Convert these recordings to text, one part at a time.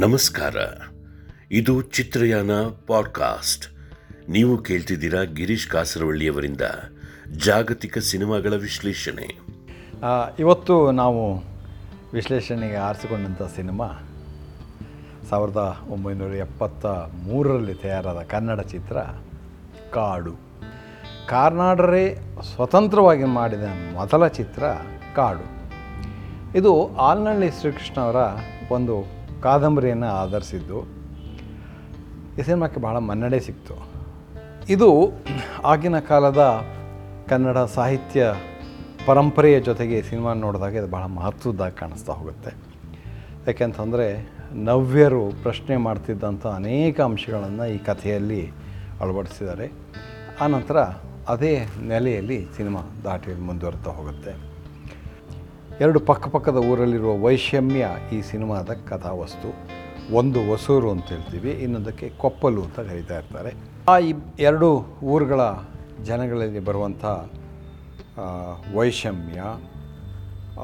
ನಮಸ್ಕಾರ. ಇದು ಚಿತ್ರಯಾನ ಪಾಡ್ಕಾಸ್ಟ್. ನೀವು ಕೇಳ್ತಿದ್ದೀರಾ ಗಿರೀಶ್ ಕಾಸರವಳ್ಳಿಯವರಿಂದ ಜಾಗತಿಕ ಸಿನಿಮಾಗಳ ವಿಶ್ಲೇಷಣೆ. ಇವತ್ತು ನಾವು ವಿಶ್ಲೇಷಣೆಗೆ ಆರಿಸಿಕೊಂಡಂಥ ಸಿನಿಮಾ ಸಾವಿರದ ಒಂಬೈನೂರ ಎಪ್ಪತ್ತ ಮೂರರಲ್ಲಿ ತಯಾರಾದ ಕನ್ನಡ ಚಿತ್ರ ಕಾಡು. ಕಾರ್ನಾಡರೇ ಸ್ವತಂತ್ರವಾಗಿ ಮಾಡಿದ ಮೊದಲ ಚಿತ್ರ ಕಾಡು. ಇದು ಆಲ್ನಳ್ಳಿ ಶ್ರೀಕೃಷ್ಣ ಅವರ ಒಂದು ಕಾದಂಬರಿಯನ್ನು ಆಧರಿಸಿದ್ದು, ಈ ಸಿನಿಮಾಕ್ಕೆ ಬಹಳ ಮನ್ನಣೆ ಸಿಕ್ತು. ಇದು ಆಗಿನ ಕಾಲದ ಕನ್ನಡ ಸಾಹಿತ್ಯ ಪರಂಪರೆಯ ಜೊತೆಗೆ ಸಿನಿಮಾ ನೋಡಿದಾಗ ಇದು ಬಹಳ ಮಹತ್ವದ್ದಾಗಿ ಕಾಣಿಸ್ತಾ ಹೋಗುತ್ತೆ. ಯಾಕೆಂತಂದರೆ, ನವ್ಯರು ಪ್ರಶ್ನೆ ಮಾಡ್ತಿದ್ದಂಥ ಅನೇಕ ಅಂಶಗಳನ್ನು ಈ ಕಥೆಯಲ್ಲಿ ಅಳವಡಿಸಿದ್ದಾರೆ. ಆನಂತರ ಅದೇ ನೆಲೆಯಲ್ಲಿ ಸಿನಿಮಾ ದಾಟಿ ಮುಂದುವರಿತಾ ಹೋಗುತ್ತೆ. ಎರಡು ಪಕ್ಕಪಕ್ಕದ ಊರಲ್ಲಿರುವ ವೈಷಮ್ಯ ಈ ಸಿನಿಮಾದ ಕಥಾವಸ್ತು. ಒಂದು ಹೊಸೂರು ಅಂತ ಹೇಳ್ತೀವಿ, ಇನ್ನೊಂದಕ್ಕೆ ಕೊಪ್ಪಲು ಅಂತ ಕರೀತಾ ಇರ್ತಾರೆ. ಆ ಇಬ್ ಎರಡು ಊರುಗಳ ಜನಗಳಲ್ಲಿ ಬರುವಂಥ ವೈಷಮ್ಯ,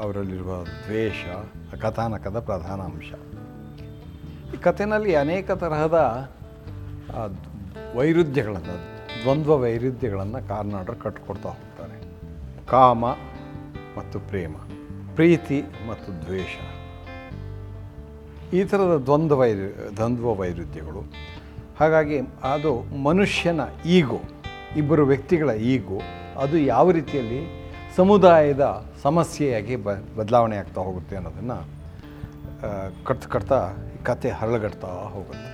ಅವರಲ್ಲಿರುವ ದ್ವೇಷ, ಕಥಾನಕದ ಪ್ರಧಾನ ಅಂಶ. ಈ ಕಥೆನಲ್ಲಿ ಅನೇಕ ತರಹದ ವೈರುಧ್ಯಗಳನ್ನು, ದ್ವಂದ್ವ ವೈರುಧ್ಯಗಳನ್ನು ಕಾರ್ನಾಡರು ಕಟ್ಕೊಡ್ತಾ ಹೋಗ್ತಾರೆ. ಕಾಮ ಮತ್ತು ಪ್ರೇಮ. ಪ್ರೀತಿ ಮತ್ತು ದ್ವೇಷ. ಈ ಥರದ ದ್ವಂದ್ವ ವೈರು ದ್ವಂದ್ವ ವೈರುಧ್ಯಗಳು ಹಾಗಾಗಿ ಅದು ಮನುಷ್ಯನ ಈಗೋ, ಇಬ್ಬರು ವ್ಯಕ್ತಿಗಳ ಈಗೋ, ಅದು ಯಾವ ರೀತಿಯಲ್ಲಿ ಸಮುದಾಯದ ಸಮಸ್ಯೆಯಾಗಿ ಬ, ಬದಲಾವಣೆ ಆಗ್ತಾ ಹೋಗುತ್ತೆ ಅನ್ನೋದನ್ನು ಕಟ್ತು ಕಟ್ತಾ ಕತೆ ಹರಳುಗಡ್ತಾ ಹೋಗುತ್ತೆ.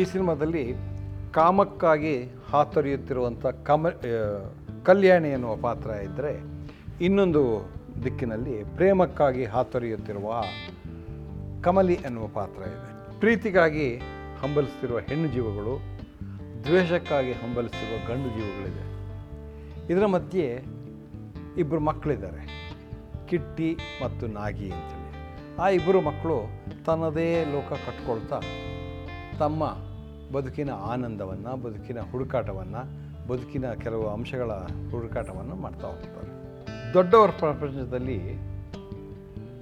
ಈ ಸಿನಿಮಾದಲ್ಲಿ ಕಾಮಕ್ಕಾಗಿ ಹಾತೊರೆಯುತ್ತಿರುವಂಥ ಕಮ ಕಲ್ಯಾಣಿ ಎನ್ನುವ ಪಾತ್ರ ಇದ್ದರೆ ಇನ್ನೊಂದು ದಿಕ್ಕಿನಲ್ಲಿ ಪ್ರೇಮಕ್ಕಾಗಿ ಹಾತೊರೆಯುತ್ತಿರುವ ಕಮಲಿ ಎನ್ನುವ ಪಾತ್ರ ಇದೆ. ಪ್ರೀತಿಗಾಗಿ ಹಂಬಲಿಸ್ತಿರುವ ಹೆಣ್ಣು ಜೀವಗಳು, ದ್ವೇಷಕ್ಕಾಗಿ ಹಂಬಲಿಸ್ತಿರುವ ಗಂಡು ಜೀವಗಳಿದೆ. ಇದರ ಮಧ್ಯೆ ಇಬ್ಬರು ಮಕ್ಕಳಿದ್ದಾರೆ. ಕಿಟ್ಟಿ ಮತ್ತು ನಾಗಿ ಅಂತೇಳಿ. ಆ ಇಬ್ಬರು ಮಕ್ಕಳು ತನ್ನದೇ ಲೋಕ ಕಟ್ಕೊಳ್ತಾ ತಮ್ಮ ಬದುಕಿನ ಆನಂದವನ್ನು, ಬದುಕಿನ ಹುಡುಕಾಟವನ್ನು, ಬದುಕಿನ ಕೆಲವು ಅಂಶಗಳ ಹುಡುಕಾಟವನ್ನು ಮಾಡ್ತಾ ಹೋಗ್ತಾರೆ. ದೊಡ್ಡವರ ಪ್ರಪಂಚದಲ್ಲಿ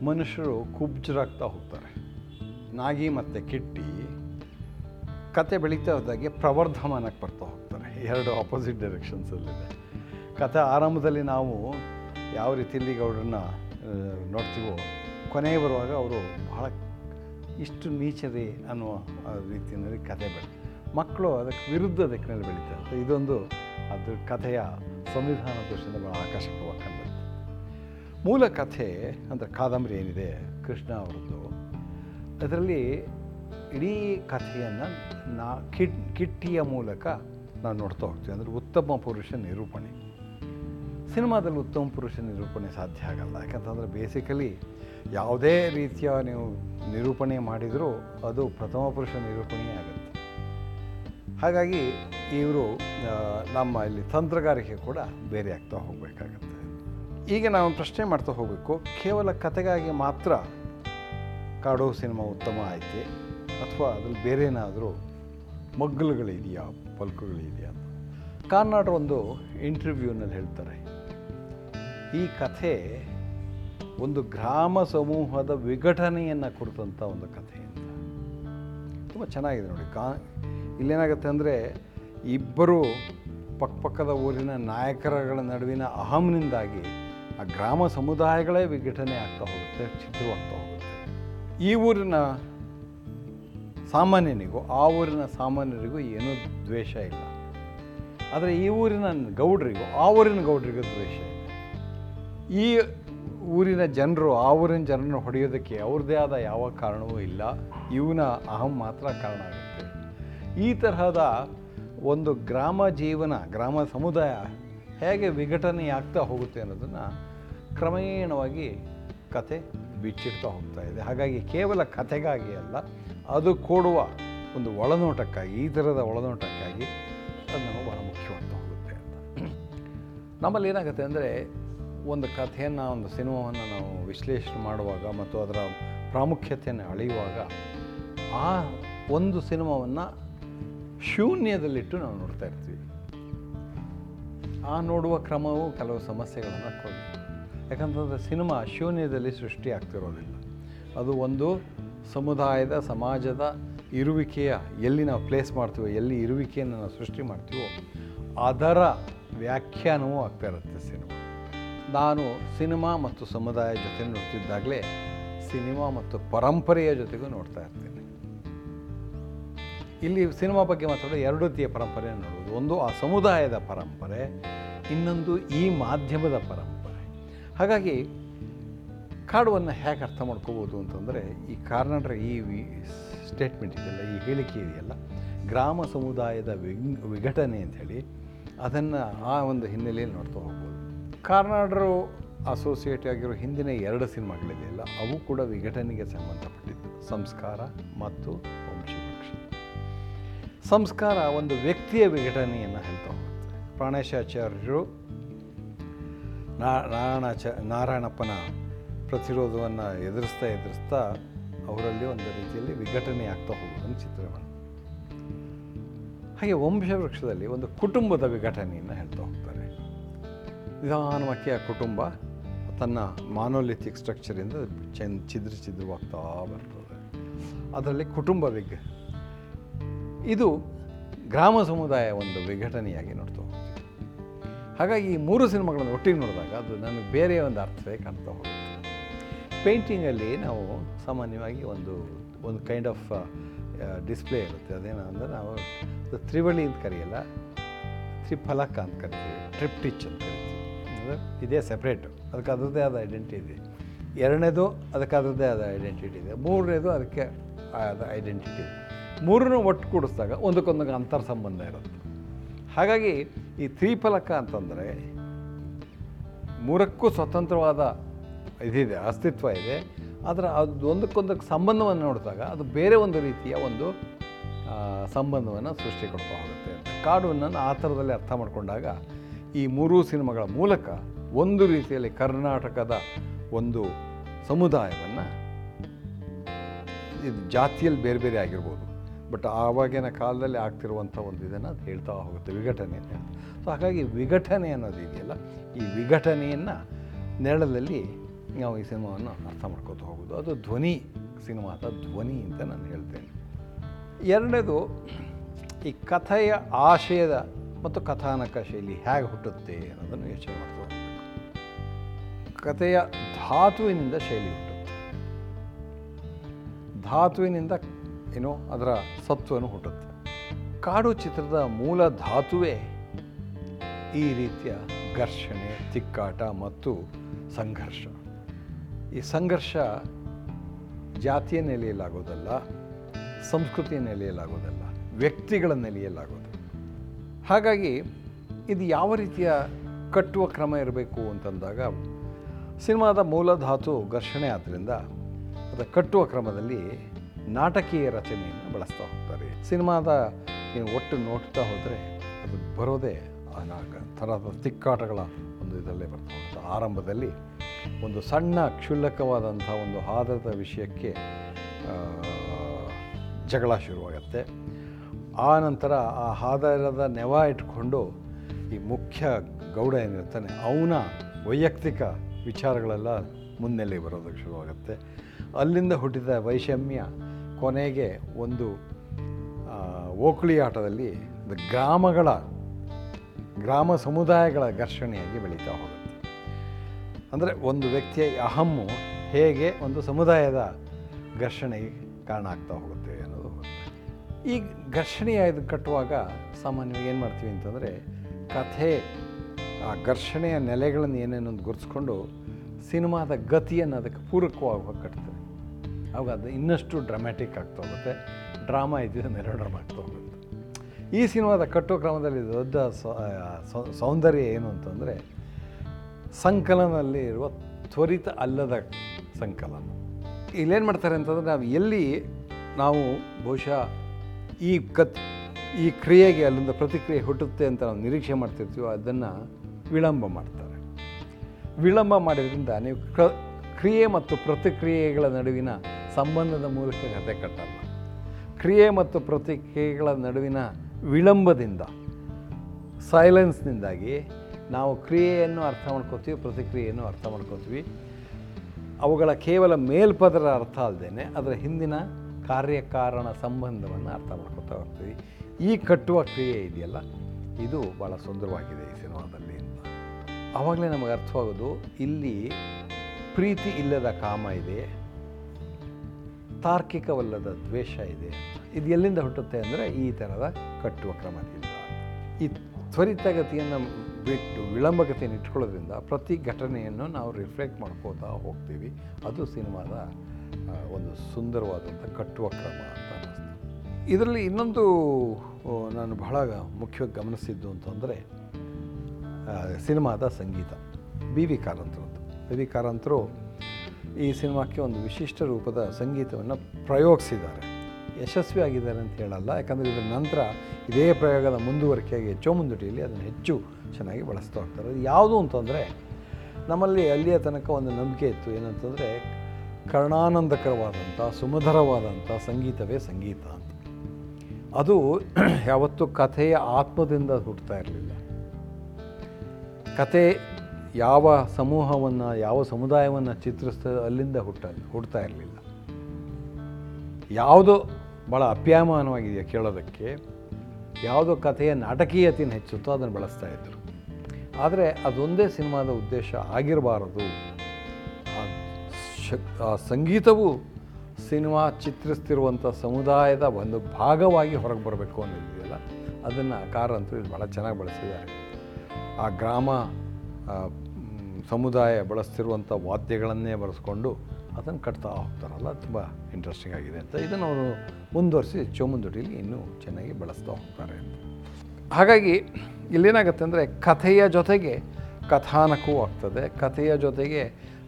ಮನುಷ್ಯರು ಕುಬ್ಜರಾಗ್ತಾ ಹೋಗ್ತಾರೆ. ನಾಗಿ ಮತ್ತು ಕಿಟ್ಟಿ ಕತೆ ಬೆಳೀತಾ ಹೋದಾಗೆ ಪ್ರವರ್ಧಮಾನಕ್ಕೆ ಬರ್ತಾ ಹೋಗ್ತಾರೆ. ಎರಡು ಆಪೋಸಿಟ್ ಡೈರೆಕ್ಷನ್ಸಲ್ಲಿದೆ ಕತೆ ಆರಂಭದಲ್ಲಿ ನಾವು ಯಾವ ರೀತಿಯಲ್ಲಿ ಗೌಡರನ್ನ ಆ, ನೋಡ್ತೀವೋ ಕೊನೆಗೆ ಬರುವಾಗ ಅವರು ಬಹಳ ಇಷ್ಟು ನೀಚರಿ ಅನ್ನುವ ರೀತಿಯಲ್ಲಿ ಕತೆ ಬೆಳೆ ಮಕ್ಕಳು ಅದಕ್ಕೆ ವಿರುದ್ಧ ದಿಕ್ಕಿನಲ್ಲಿ ಬೆಳೀತಾರೆ. ಇದೊಂದು ಅದು ಕಥೆಯ ಸಂವಿಧಾನ ದೃಷ್ಟಿಯಿಂದ ಬಹಳ ಕಂಡದ್ದು ಮೂಲ ಕಥೆ ಅಂದರೆ ಕಾದಂಬರಿ ಏನಿದೆ, ಕೃಷ್ಣ ಅವರದ್ದು, ಅದರಲ್ಲಿ ಇಡೀ ಕಥೆಯನ್ನು ನಾ ಕಿಟ್ ಕಿಟ್ಟಿಯ ಮೂಲಕ ನಾವು ನೋಡ್ತಾ ಹೋಗ್ತೀವಿ ಅಂದರೆ ಉತ್ತಮ ಪುರುಷ ನಿರೂಪಣೆ. ಸಿನಿಮಾದಲ್ಲಿ ಉತ್ತಮ ಪುರುಷ ನಿರೂಪಣೆ ಸಾಧ್ಯ ಆಗಲ್ಲ. ಯಾಕಂತಂದರೆ ಬೇಸಿಕಲಿ ಯಾವುದೇ ರೀತಿಯ ನೀವು ನಿರೂಪಣೆ ಮಾಡಿದರೂ ಅದು ಪ್ರಥಮ ಪುರುಷ ನಿರೂಪಣೆ ಆಗುತ್ತೆ. ಹಾಗಾಗಿ ಇವರು ನಮ್ಮ ಇಲ್ಲಿ ತಂತ್ರಗಾರಿಕೆ ಕೂಡ ಬೇರೆ ಆಗ್ತಾ ಹೋಗಬೇಕಾಗತ್ತೆ. ಈಗ ನಾವು ಪ್ರಶ್ನೆ ಮಾಡ್ತಾ ಹೋಗಬೇಕು. ಕೇವಲ ಕತೆಗಾಗಿ ಮಾತ್ರ ಕಾಡೋ ಸಿನಿಮಾ ಉತ್ತಮ ಆಯ್ತೆ ಅಥವಾ ಅದ್ರಲ್ಲಿ ಬೇರೆ ಏನಾದರೂ ಮಗ್ಗಲುಗಳಿದೆಯಾ, ಪಲ್ಕುಗಳಿದೆಯಾ ಕಾರ್ನಾಡ್ ಒಂದು ಇಂಟರ್ವ್ಯೂನಲ್ಲಿ ಹೇಳ್ತಾರೆ, ಈ ಕಥೆ ಒಂದು ಗ್ರಾಮ ಸಮೂಹದ ವಿಘಟನೆಯನ್ನು ಕುರಿತಂಥ ಒಂದು ಕಥೆ ಅಂತ. ತುಂಬ ಚೆನ್ನಾಗಿದೆ ನೋಡಿ, ಕಾ, ಇಲ್ಲೇನಾಗುತ್ತೆ ಅಂದರೆ ಇಬ್ಬರು ಪಕ್ಕಪಕ್ಕದ ಊರಿನ ನಾಯಕರಗಳ ನಡುವಿನ ಅಹಂನಿಂದಾಗಿ ಆ ಗ್ರಾಮ ಸಮುದಾಯಗಳೇ ವಿಘಟನೆ ಆಗ್ತಾ ಹೋಗುತ್ತೆ ಛಿದ್ರವಾಗ್ತಾ ಹೋಗುತ್ತೆ. ಈ ಊರಿನ ಸಾಮಾನ್ಯನಿಗೂ, ಆ ಊರಿನ ಸಾಮಾನ್ಯರಿಗೂ ಏನೂ ದ್ವೇಷ ಇಲ್ಲ. ಆದರೆ ಈ ಊರಿನ ಗೌಡರಿಗೂ, ಆ ಊರಿನ ಗೌಡರಿಗೂ ದ್ವೇಷ ಇಲ್ಲ. ಈ ಊರಿನ ಜನರು, ಆ ಊರಿನ ಜನರನ್ನು ಹೊಡೆಯೋದಕ್ಕೆ ಅವ್ರದ್ದೇ ಆದ ಯಾವ ಕಾರಣವೂ ಇಲ್ಲ. ಇವನ ಅಹಂ ಮಾತ್ರ ಕಾರಣ ಆಗುತ್ತೆ. ಈ ತರಹದ ಒಂದು ಗ್ರಾಮ ಜೀವನ, ಗ್ರಾಮ ಸಮುದಾಯ ಹೇಗೆ ವಿಘಟನೆ ಆಗ್ತಾ ಹೋಗುತ್ತೆ ಅನ್ನೋದನ್ನು ಕ್ರಮೇಣವಾಗಿ ಕತೆ ಬಿಚ್ಚಿಡ್ತಾ ಹೋಗ್ತಾ ಇದೆ. ಹಾಗಾಗಿ ಕೇವಲ ಕಥೆಗಾಗಿ ಅಲ್ಲ, ಅದು ಕೊಡುವ ಒಂದು ಒಳನೋಟಕ್ಕಾಗಿ, ಈ ಥರದ ಒಳನೋಟಕ್ಕಾಗಿ ಅದು ನಮಗೆ ಬಹಳ ಮುಖ್ಯವಾಗ್ತಾ ಹೋಗುತ್ತೆ ಅಂತ. ನಮ್ಮಲ್ಲಿ ಏನಾಗುತ್ತೆ ಅಂದರೆ, ಒಂದು ಕಥೆಯನ್ನು, ಒಂದು ಸಿನಿಮಾವನ್ನು ನಾವು ವಿಶ್ಲೇಷಣೆ ಮಾಡುವಾಗ ಮತ್ತು ಅದರ ಪ್ರಾಮುಖ್ಯತೆಯನ್ನು ಅಳೆಯುವಾಗ ಆ ಒಂದು ಸಿನಿಮಾವನ್ನು ಶೂನ್ಯದಲ್ಲಿಟ್ಟು ನಾವು ನೋಡ್ತಾ ಇರ್ತೀವಿ. ಆ ನೋಡುವ ಕ್ರಮವು ಕೆಲವು ಸಮಸ್ಯೆಗಳನ್ನು ಕೊಡುತ್ತೆ ಯಾಕಂತಂದರೆ ಸಿನಿಮಾ ಶೂನ್ಯದಲ್ಲಿ ಸೃಷ್ಟಿ ಆಗ್ತಿರೋದಿಲ್ಲ. ಅದು ಒಂದು ಸಮುದಾಯದ, ಸಮಾಜದ ಇರುವಿಕೆಯ, ಎಲ್ಲಿ ನಾವು ಪ್ಲೇಸ್ ಮಾಡ್ತೀವೋ, ಎಲ್ಲಿ ಇರುವಿಕೆಯನ್ನು ನಾವು ಸೃಷ್ಟಿ ಮಾಡ್ತೀವೋ, ಅದರ ವ್ಯಾಖ್ಯಾನವೂ ಆಗ್ತಾ ಇರುತ್ತೆ ಸಿನಿಮಾ. ನಾನು ಸಿನಿಮಾ ಮತ್ತು ಸಮುದಾಯ ಜೊತೆ ನೋಡ್ತಿದ್ದಾಗಲೇ ಸಿನಿಮಾ ಮತ್ತು ಪರಂಪರೆಯ ಜೊತೆಗೂ ನೋಡ್ತಾ ಇರ್ತೀನಿ. ಇಲ್ಲಿ ಸಿನಿಮಾ ಬಗ್ಗೆ ಮಾತಾಡೋ ಎರಡು ರೀತಿಯ ಪರಂಪರೆಯನ್ನು ಒಂದು ಆ ಸಮುದಾಯದ ಪರಂಪರೆ, ಇನ್ನೊಂದು ಈ ಮಾಧ್ಯಮದ ಪರಂಪರೆ. ಹಾಗಾಗಿ ಕಾಡುವನ್ನು ಹೇಗೆ ಅರ್ಥ ಮಾಡ್ಕೋಬೋದು ಅಂತಂದರೆ, ಈ ಕಾರ್ನಾಟಕ ಈ ಸ್ಟೇಟ್ಮೆಂಟ್ ಇದೆಯಲ್ಲ, ಈ ಹೇಳಿಕೆ ಇದೆಯಲ್ಲ, ಗ್ರಾಮ ಸಮುದಾಯದ ವಿಘಟನೆ ಅಂಥೇಳಿ ಅದನ್ನು ಆ ಒಂದು ಹಿನ್ನೆಲೆಯಲ್ಲಿ ನೋಡ್ತಾ ಹೋಗ್ಬೋದು. ಕಾರ್ನಾಡರು ಅಸೋಸಿಯೇಟ್ ಆಗಿರೋ ಹಿಂದಿನ ಎರಡು ಸಿನಿಮಾಗಳಿದೆಯಲ್ಲ, ಅವು ಕೂಡ ವಿಘಟನೆಗೆ ಸಂಬಂಧಪಟ್ಟಿದ್ದು. ಸಂಸ್ಕಾರ ಮತ್ತು ಸಂಸ್ಕಾರ ಒಂದು ವ್ಯಕ್ತಿಯ ವಿಘಟನೆಯನ್ನು ಹೇಳ್ತಾ ಹೋಗುತ್ತೆ ಪ್ರಾಣೇಶಾಚಾರ್ಯರು ನಾರಾಯಣಾಚ ನಾರಾಯಣಪ್ಪನ ಪ್ರತಿರೋಧವನ್ನು ಎದುರಿಸ್ತಾ ಎದುರಿಸ್ತಾ ಅವರಲ್ಲಿ ಒಂದು ರೀತಿಯಲ್ಲಿ ವಿಘಟನೆ ಆಗ್ತಾ ಹೋಗೋದನ್ನು ಚಿತ್ರವನ್ನು ಹಾಗೆ ವಂಶವೃಕ್ಷದಲ್ಲಿ ಒಂದು ಕುಟುಂಬದ ವಿಘಟನೆಯನ್ನು ಹೇಳ್ತಾ ಹೋಗ್ತಾರೆ. ನಿಧಾನವಾಗಿ ಆ ಕುಟುಂಬ ತನ್ನ ಮಾನೋಲಿಥಿಕ್ ಸ್ಟ್ರಕ್ಚರಿಂದ ಚೆನ್ ಚಿದ್ರ ಚಿದ್ರವಾಗ್ತಾ ಬರ್ತದೆ. ಅದರಲ್ಲಿ ಕುಟುಂಬ ವಿಘ ಇದು ಗ್ರಾಮ ಸಮುದಾಯ ಒಂದು ವಿಘಟನೆಯಾಗಿ ನೋಡ್ತಾ ಹಾಗಾಗಿ ಈ ಮೂರು ಸಿನಿಮಾಗಳನ್ನು ಒಟ್ಟಿಗೆ ನೋಡಿದಾಗ ಅದು ನನಗೆ ಬೇರೆ ಒಂದು ಅರ್ಥವೇ ಕಾಣ್ತಾ ಹೋಗುತ್ತೆ. ಪೇಂಟಿಂಗಲ್ಲಿ ನಾವು ಸಾಮಾನ್ಯವಾಗಿ ಒಂದು ಒಂದು ಕೈಂಡ್ ಆಫ್ ಡಿಸ್ಪ್ಲೇ ಇರುತ್ತೆ. ಅದೇನಂದರೆ ನಾವು ಅದು ತ್ರಿವಳಿ ಅಂತ ಕರೆಯಲ್ಲ, ತ್ರಿಫಲಕ ಅಂತ ಕರಿತೀವಿ ಟ್ರಿಪ್ಟಿಚ್ ಅಂತ ಕರಿತೀವಿ. ಅಂದರೆ ಇದೇ ಸಪ್ರೇಟು ಅದಕ್ಕೆ ಅದರದ್ದೇ ಆದ ಐಡೆಂಟಿಟಿ ಇದೆ. ಎರಡನೇದು ಅದಕ್ಕೆ ಅದರದ್ದೇ ಆದ ಐಡೆಂಟಿಟಿ ಇದೆ. ಮೂರನೇದು ಅದಕ್ಕೆ ಆದ ಐಡೆಂಟಿಟಿ ಇದೆ. ಮೂರನ್ನು ಒಟ್ಟು ಕೂಡಿಸಿದಾಗ ಒಂದಕ್ಕೊಂದಕ್ಕೆ ಅಂತರ್ ಸಂಬಂಧ ಇರುತ್ತೆ. ಹಾಗಾಗಿ ಈ ತ್ರಿಫಲಕ ಅಂತಂದರೆ ಮೂರಕ್ಕೂ ಸ್ವತಂತ್ರವಾದ ಇದಿದೆ, ಅಸ್ತಿತ್ವ ಇದೆ. ಆದರೆ ಅದು ಒಂದಕ್ಕೊಂದಕ್ಕೆ ಸಂಬಂಧವನ್ನು ನೋಡಿದಾಗ ಅದು ಬೇರೆ ಒಂದು ರೀತಿಯ ಒಂದು ಸಂಬಂಧವನ್ನು ಸೃಷ್ಟಿ ಕೊಡ್ತಾ ಹೋಗುತ್ತೆ ಕಾಡುವನ್ನು ಆ ಥರದಲ್ಲಿ ಅರ್ಥ ಮಾಡಿಕೊಂಡಾಗ ಈ ಮೂರೂ ಸಿನಿಮಾಗಳ ಮೂಲಕ ಒಂದು ರೀತಿಯಲ್ಲಿ ಕರ್ನಾಟಕದ ಒಂದು ಸಮುದಾಯವನ್ನು ಇದು ಜಾತಿಯಲ್ಲಿ ಬೇರೆ ಬೇರೆ ಆಗಿರ್ಬೋದು. ಬಟ್ ಆವಾಗಿನ ಕಾಲದಲ್ಲಿ ಆಗ್ತಿರುವಂಥ ಒಂದು ಇದನ್ನು ಅದು ಹೇಳ್ತಾ ಹೋಗುತ್ತೆ, ವಿಘಟನೆ ಅಂತ. ಸೊ ಹಾಗಾಗಿ ವಿಘಟನೆ ಅನ್ನೋದು ಇದೆಯಲ್ಲ, ಈ ವಿಘಟನೆಯನ್ನು ನೆರಳಲ್ಲಿ ನಾವು ಈ ಸಿನಿಮಾವನ್ನು ಅರ್ಥ ಮಾಡ್ಕೋತಾ ಹೋಗೋದು ಅದು ಧ್ವನಿ ಸಿನಿಮಾ ಸಿನಿಮಾದ ಧ್ವನಿ ಅಂತ ನಾನು ಹೇಳ್ತೇನೆ. ಎರಡನೇದು, ಈ ಕಥೆಯ ಆಶಯದ ಮತ್ತು ಕಥಾನಕ ಶೈಲಿ ಹೇಗೆ ಹುಟ್ಟುತ್ತೆ ಅನ್ನೋದನ್ನು ಯೋಚನೆ ಮಾಡ್ತಾ ಕಥೆಯ ಧಾತುವಿನಿಂದ ಶೈಲಿ ಹುಟ್ಟುತ್ತೆ. ಧಾತುವಿನಿಂದ ಏನು ಅದರ ಸತ್ವನು ಹುಟ್ಟುತ್ತೆ. ಕಾಡು ಚಿತ್ರದ ಮೂಲ ಧಾತುವೇ ಈ ರೀತಿಯ ಘರ್ಷಣೆ, ತಿಕ್ಕಾಟ ಮತ್ತು ಸಂಘರ್ಷ. ಈ ಸಂಘರ್ಷ ಜಾತಿಯ ನೆಲೆಯಲ್ಲಾಗೋದಲ್ಲ, ಸಂಸ್ಕೃತಿಯ ನೆಲೆಯಲ್ಲಾಗೋದಲ್ಲ, ವ್ಯಕ್ತಿಗಳ ನೆಲೆಯಲ್ಲಾಗೋದು. ಹಾಗಾಗಿ ಇದು ಯಾವ ರೀತಿಯ ಕಟ್ಟುವ ಕ್ರಮ ಇರಬೇಕು ಅಂತಂದಾಗ ಸಿನಿಮಾದ ಮೂಲ ಧಾತು ಘರ್ಷಣೆ ಆದ್ದರಿಂದ ಅದರ ಕಟ್ಟುವ ಕ್ರಮದಲ್ಲಿ ನಾಟಕೀಯ ರಚನೆಯನ್ನು ಬಳಸ್ತಾ ಹೋಗ್ತಾರೆ. ಸಿನಿಮಾದ ನೀವು ಒಟ್ಟು ನೋಡ್ತಾ ಹೋದರೆ ಅದು ಬರೋದೇ ಥರದ ತಿಕ್ಕಾಟಗಳ ಒಂದು ಇದರಲ್ಲೇ ಬರ್ತಾ ಹೋಗುತ್ತೆ. ಆರಂಭದಲ್ಲಿ ಒಂದು ಸಣ್ಣ ಕ್ಷುಲ್ಲಕವಾದಂಥ ಒಂದು ಆಧಾರದ ವಿಷಯಕ್ಕೆ ಜಗಳ ಶುರುವಾಗತ್ತೆ. ಆ ನಂತರ ಆ ಆಧಾರದ ನೆವ ಇಟ್ಕೊಂಡು ಈ ಮುಖ್ಯ ಗೌಡ ಏನಿರ್ತಾನೆ, ಅವನ ವೈಯಕ್ತಿಕ ವಿಚಾರಗಳೆಲ್ಲ ಮುನ್ನೆಲೆ ಬರೋದಕ್ಕೆ ಶುರುವಾಗುತ್ತೆ. ಅಲ್ಲಿಂದ ಹುಟ್ಟಿದ ವೈಷಮ್ಯ ಕೊನೆಗೆ ಒಂದು ಓಕುಳಿ ಆಟದಲ್ಲಿ ಗ್ರಾಮಗಳ, ಗ್ರಾಮ ಸಮುದಾಯಗಳ ಘರ್ಷಣೆಯಾಗಿ ಬೆಳೀತಾ ಹೋಗುತ್ತೆ. ಅಂದರೆ ಒಂದು ವ್ಯಕ್ತಿಯ ಅಹಮ್ಮು ಹೇಗೆ ಒಂದು ಸಮುದಾಯದ ಘರ್ಷಣೆಗೆ ಕಾರಣ ಆಗ್ತಾ ಹೋಗುತ್ತೆ ಅನ್ನೋದು. ಈ ಘರ್ಷಣೆಯ ಕಟ್ಟುವಾಗ ಸಾಮಾನ್ಯವಾಗಿ ಏನು ಮಾಡ್ತೀವಿ ಅಂತಂದರೆ ಕಥೆ, ಆ ಘರ್ಷಣೆಯ ನೆಲೆಗಳನ್ನು ಏನೇನೊಂದು ಗುರುತಿಸ್ಕೊಂಡು ಸಿನಿಮಾದ ಗತಿಯನ್ನು ಅದಕ್ಕೆ ಪೂರಕವಾಗಿ ಕಟ್ತದೆ ಆವಾಗ ಅದು ಇನ್ನಷ್ಟು ಡ್ರಾಮ್ಯಾಟಿಕ್ ಆಗ್ತಾ ಹೋಗುತ್ತೆ. ಡ್ರಾಮಾ ಇದ್ದಿದ್ದು ಮೆರೋ ಡ್ರಾಮಾ ಆಗ್ತಾ ಹೋಗುತ್ತೆ. ಈ ಸಿನಿಮಾದ ಕಟ್ಟೋ ಕ್ರಮದಲ್ಲಿ ದೊಡ್ಡ ಸೌಂದರ್ಯ ಏನು ಅಂತಂದರೆ ಸಂಕಲನದಲ್ಲಿ ಇರುವ ತ್ವರಿತ ಅಲ್ಲದ ಸಂಕಲನ. ಇಲ್ಲೇನು ಮಾಡ್ತಾರೆ ಅಂತಂದರೆ ನಾವು ಎಲ್ಲಿ ನಾವು ಬಹುಶಃ ಈ ಕತ್ ಈ ಕ್ರಿಯೆಗೆ ಅಲ್ಲಿಂದ ಪ್ರತಿಕ್ರಿಯೆ ಹುಟ್ಟುತ್ತೆ ಅಂತ ನಾವು ನಿರೀಕ್ಷೆ ಮಾಡ್ತಿರ್ತೀವೋ, ಅದನ್ನು ವಿಳಂಬ ಮಾಡ್ತಾರೆ. ವಿಳಂಬ ಮಾಡಿದ್ರಿಂದ ನೀವು ಕ್ರಿಯೆ ಮತ್ತು ಪ್ರತಿಕ್ರಿಯೆಗಳ ನಡುವಿನ ಸಂಬಂಧದ ಮೂಲಕ ಕತೆ ಕಟ್ಟಲ್ಲ. ಕ್ರಿಯೆ ಮತ್ತು ಪ್ರತಿಕ್ರಿಯೆಗಳ ನಡುವಿನ ವಿಳಂಬದಿಂದ ಸೈಲೆನ್ಸ್ನಿಂದಾಗಿ ನಾವು ಕ್ರಿಯೆಯನ್ನು ಅರ್ಥ ಮಾಡ್ಕೋತೀವಿ, ಪ್ರತಿಕ್ರಿಯೆಯನ್ನು ಅರ್ಥ ಮಾಡ್ಕೋತೀವಿ. ಅವುಗಳ ಕೇವಲ ಮೇಲ್ಪದರ ಅರ್ಥ ಅಲ್ಲದೇ ಅದರ ಹಿಂದಿನ ಕಾರ್ಯಕಾರಣ ಸಂಬಂಧವನ್ನು ಅರ್ಥ ಮಾಡ್ಕೋತಾ ಹೋಗ್ತೀವಿ. ಈ ಕಟ್ಟುವ ಕ್ರಿಯೆ ಇದೆಯಲ್ಲ? ಇದು ಭಾಳ ಸುಂದರವಾಗಿದೆ ಈ ಸಿನಿಮಾದಲ್ಲಿ ಅಂತ. ಆವಾಗಲೇ ನಮಗೆ ಅರ್ಥವಾಗೋದು, ಇಲ್ಲಿ ಪ್ರೀತಿ ಇಲ್ಲದ ಕಾಮ ಇದೆ ತಾರ್ಕಿಕವಲ್ಲದ ದ್ವೇಷ ಇದೆ ಇದು ಎಲ್ಲಿಂದ ಹುಟ್ಟುತ್ತೆ ಅಂದರೆ ಈ ಥರದ ಕಟ್ಟುವ ಕ್ರಮದಿಂದ. ಈ ತ್ವರಿತಗತಿಯನ್ನು ಬಿಟ್ಟು ವಿಳಂಬಗತಿಯನ್ನು ಇಟ್ಕೊಳ್ಳೋದ್ರಿಂದ ಪ್ರತಿ ಘಟನೆಯನ್ನು ನಾವು ರಿಫ್ಲೆಕ್ಟ್ ಮಾಡ್ಕೋತಾ ಹೋಗ್ತೀವಿ. ಅದು ಸಿನಿಮಾದ ಒಂದು ಸುಂದರವಾದಂಥ ಕಟ್ಟುವ ಕ್ರಮ ಅಂತ ಅನ್ನಿಸ್ತು. ಇದರಲ್ಲಿ ಇನ್ನೊಂದು ನಾನು ಬಹಳ ಮುಖ್ಯವಾಗಿ ಗಮನಿಸಿದ್ದು ಅಂತಂದರೆ ಸಿನಿಮಾದ ಸಂಗೀತ. ಬಿ ವಿ ಕಾರಂತರದ್ದು. ಬಿ ವಿ ಕಾರಂತರು ಈ ಸಿನಿಮಾಕ್ಕೆ ಒಂದು ವಿಶಿಷ್ಟ ರೂಪದ ಸಂಗೀತವನ್ನು ಪ್ರಯೋಗಿಸಿದ್ದಾರೆ. ಯಶಸ್ವಿಯಾಗಿದ್ದಾರೆ ಅಂತ ಹೇಳಲ್ಲ. ಯಾಕಂದರೆ ಇದರ ನಂತರ ಇದೇ ಪ್ರಯೋಗದ ಮುಂದುವರಿಕೆಯಾಗಿ ಹೆಚ್ಚೋ ಮುಂದೂಡಿಯಲ್ಲಿ ಅದನ್ನು ಹೆಚ್ಚು ಚೆನ್ನಾಗಿ ಬಳಸ್ತಾ ಹೋಗ್ತಾರೆ. ಅದು ಯಾವುದು ಅಂತಂದರೆ, ನಮ್ಮಲ್ಲಿ ಅಲ್ಲಿಯ ತನಕ ಒಂದು ನಂಬಿಕೆ ಇತ್ತು. ಏನಂತಂದರೆ, ಕರ್ಣಾನಂದಕರವಾದಂಥ, ಸುಮಧುರವಾದಂಥ ಸಂಗೀತವೇ ಸಂಗೀತ ಅಂತ. ಅದು ಯಾವತ್ತೂ ಕಥೆಯ ಆತ್ಮದಿಂದ ಹುಟ್ಟುತ್ತಾ ಇರಲಿಲ್ಲ. ಕತೆ ಯಾವ ಸಮೂಹವನ್ನು, ಯಾವ ಸಮುದಾಯವನ್ನು ಚಿತ್ರಿಸ್ತದೆ ಅಲ್ಲಿಂದ ಹುಟ್ಟ ಹುಡ್ತಾ ಇರಲಿಲ್ಲ. ಯಾವುದೋ ಭಾಳ ಅಪ್ಯಾಯಮಾನವಾಗಿದೆಯಾ ಕೇಳೋದಕ್ಕೆ? ಯಾವುದೋ ಕಥೆಯ ನಾಟಕೀಯತೆಯನ್ನು ಹೆಚ್ಚುತ್ತೋ ಅದನ್ನು ಬಳಸ್ತಾ ಇದ್ದರು ಆದರೆ ಅದೊಂದೇ ಸಿನಿಮಾದ ಉದ್ದೇಶ ಆಗಿರಬಾರದು. ಆ ಸಂಗೀತವು ಸಿನಿಮಾ ಚಿತ್ರಿಸ್ತಿರುವಂಥ ಸಮುದಾಯದ ಒಂದು ಭಾಗವಾಗಿ ಹೊರಗೆ ಬರಬೇಕು ಅನ್ನೋದಿದೆಯಲ್ಲ? ಅದನ್ನು ಕಾರಂತೂ ಇಲ್ಲಿ ಭಾಳ ಚೆನ್ನಾಗಿ ಬಳಸಿದ್ದಾರೆ. ಆ ಗ್ರಾಮ ಸಮುದಾಯ ಬಳಸ್ತಿರುವಂಥ ವಾದ್ಯಗಳನ್ನೇ ಬಳಸ್ಕೊಂಡು ಅದನ್ನು ಕಟ್ತಾ ಹೋಗ್ತಾರಲ್ಲ, ತುಂಬ ಇಂಟ್ರೆಸ್ಟಿಂಗ್ ಆಗಿದೆ ಅಂತ. ಇದನ್ನು ಅವರು ಮುಂದುವರಿಸಿ ಚೋಮುಂದುಟಿಲಿ ಇನ್ನೂ ಚೆನ್ನಾಗಿ ಬಳಸ್ತಾ ಹೋಗ್ತಾರೆ ಅಂತ. ಹಾಗಾಗಿ ಇಲ್ಲೇನಾಗುತ್ತೆ ಅಂದರೆ ಕಥೆಯ ಜೊತೆಗೆ ಕಥಾನಕವೂ ಆಗ್ತದೆ. ಕಥೆಯ ಜೊತೆಗೆ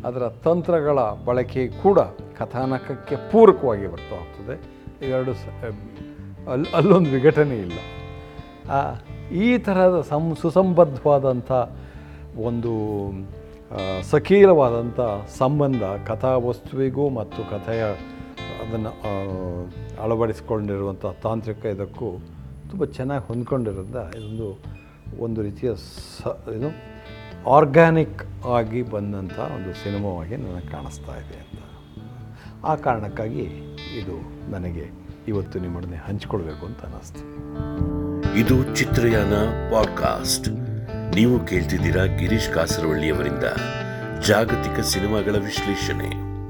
ಅದರ ತಂತ್ರಗಳ ಬಳಕೆ ಕೂಡ ಕಥಾನಕಕ್ಕೆ ಪೂರಕವಾಗಿ ಬರ್ತಾ ಹೋಗ್ತದೆ. ಇವೆರಡು ಸ ಅಲ್ಲಿ ಅಲ್ಲೊಂದು ವಿಘಟನೆ ಇಲ್ಲ. ಈ ಥರದ ಸಂ, ಸುಸಂಬದ್ಧವಾದಂಥ ಒಂದು ಸಕೀಲವಾದಂಥ ಸಂಬಂಧ, ಕಥಾವಸ್ತುವಿಗೂ ಮತ್ತು ಕಥೆಯ ಅದನ್ನು ಅಳವಡಿಸಿಕೊಂಡಿರುವಂಥ ತಾಂತ್ರಿಕ ಇದಕ್ಕೂ ತುಂಬ ಚೆನ್ನಾಗಿ ಹೊಂದ್ಕೊಂಡಿರೋದ್ರಿಂದ ಇದೊಂದು, ಒಂದು ರೀತಿಯ ಸ, ಏನು, ಆರ್ಗ್ಯಾನಿಕ್ ಆಗಿ ಬಂದಂಥ ಒಂದು ಸಿನಿಮಾವಾಗಿ ನನಗೆ ಕಾಣಿಸ್ತಾ ಇದೆ ಅಂತ. ಆ ಕಾರಣಕ್ಕಾಗಿ ಇದು ನನಗೆ ಇವತ್ತು ನಿಮ್ಮೊಡನೆ ಹಂಚಿಕೊಳ್ಬೇಕು ಅಂತ ಅನ್ನಿಸ್ತು. ಇದು ಚಿತ್ರಯಾನ ಪಾಡ್ಕಾಸ್ಟ್. ನೀವು ಕೇಳ್ತಿದ್ದೀರಾ ಗಿರೀಶ್ ಕಾಸರವಳ್ಳಿಯವರಿಂದ ಜಾಗತಿಕ ಸಿನಿಮಾಗಳ ವಿಶ್ಲೇಷಣೆ.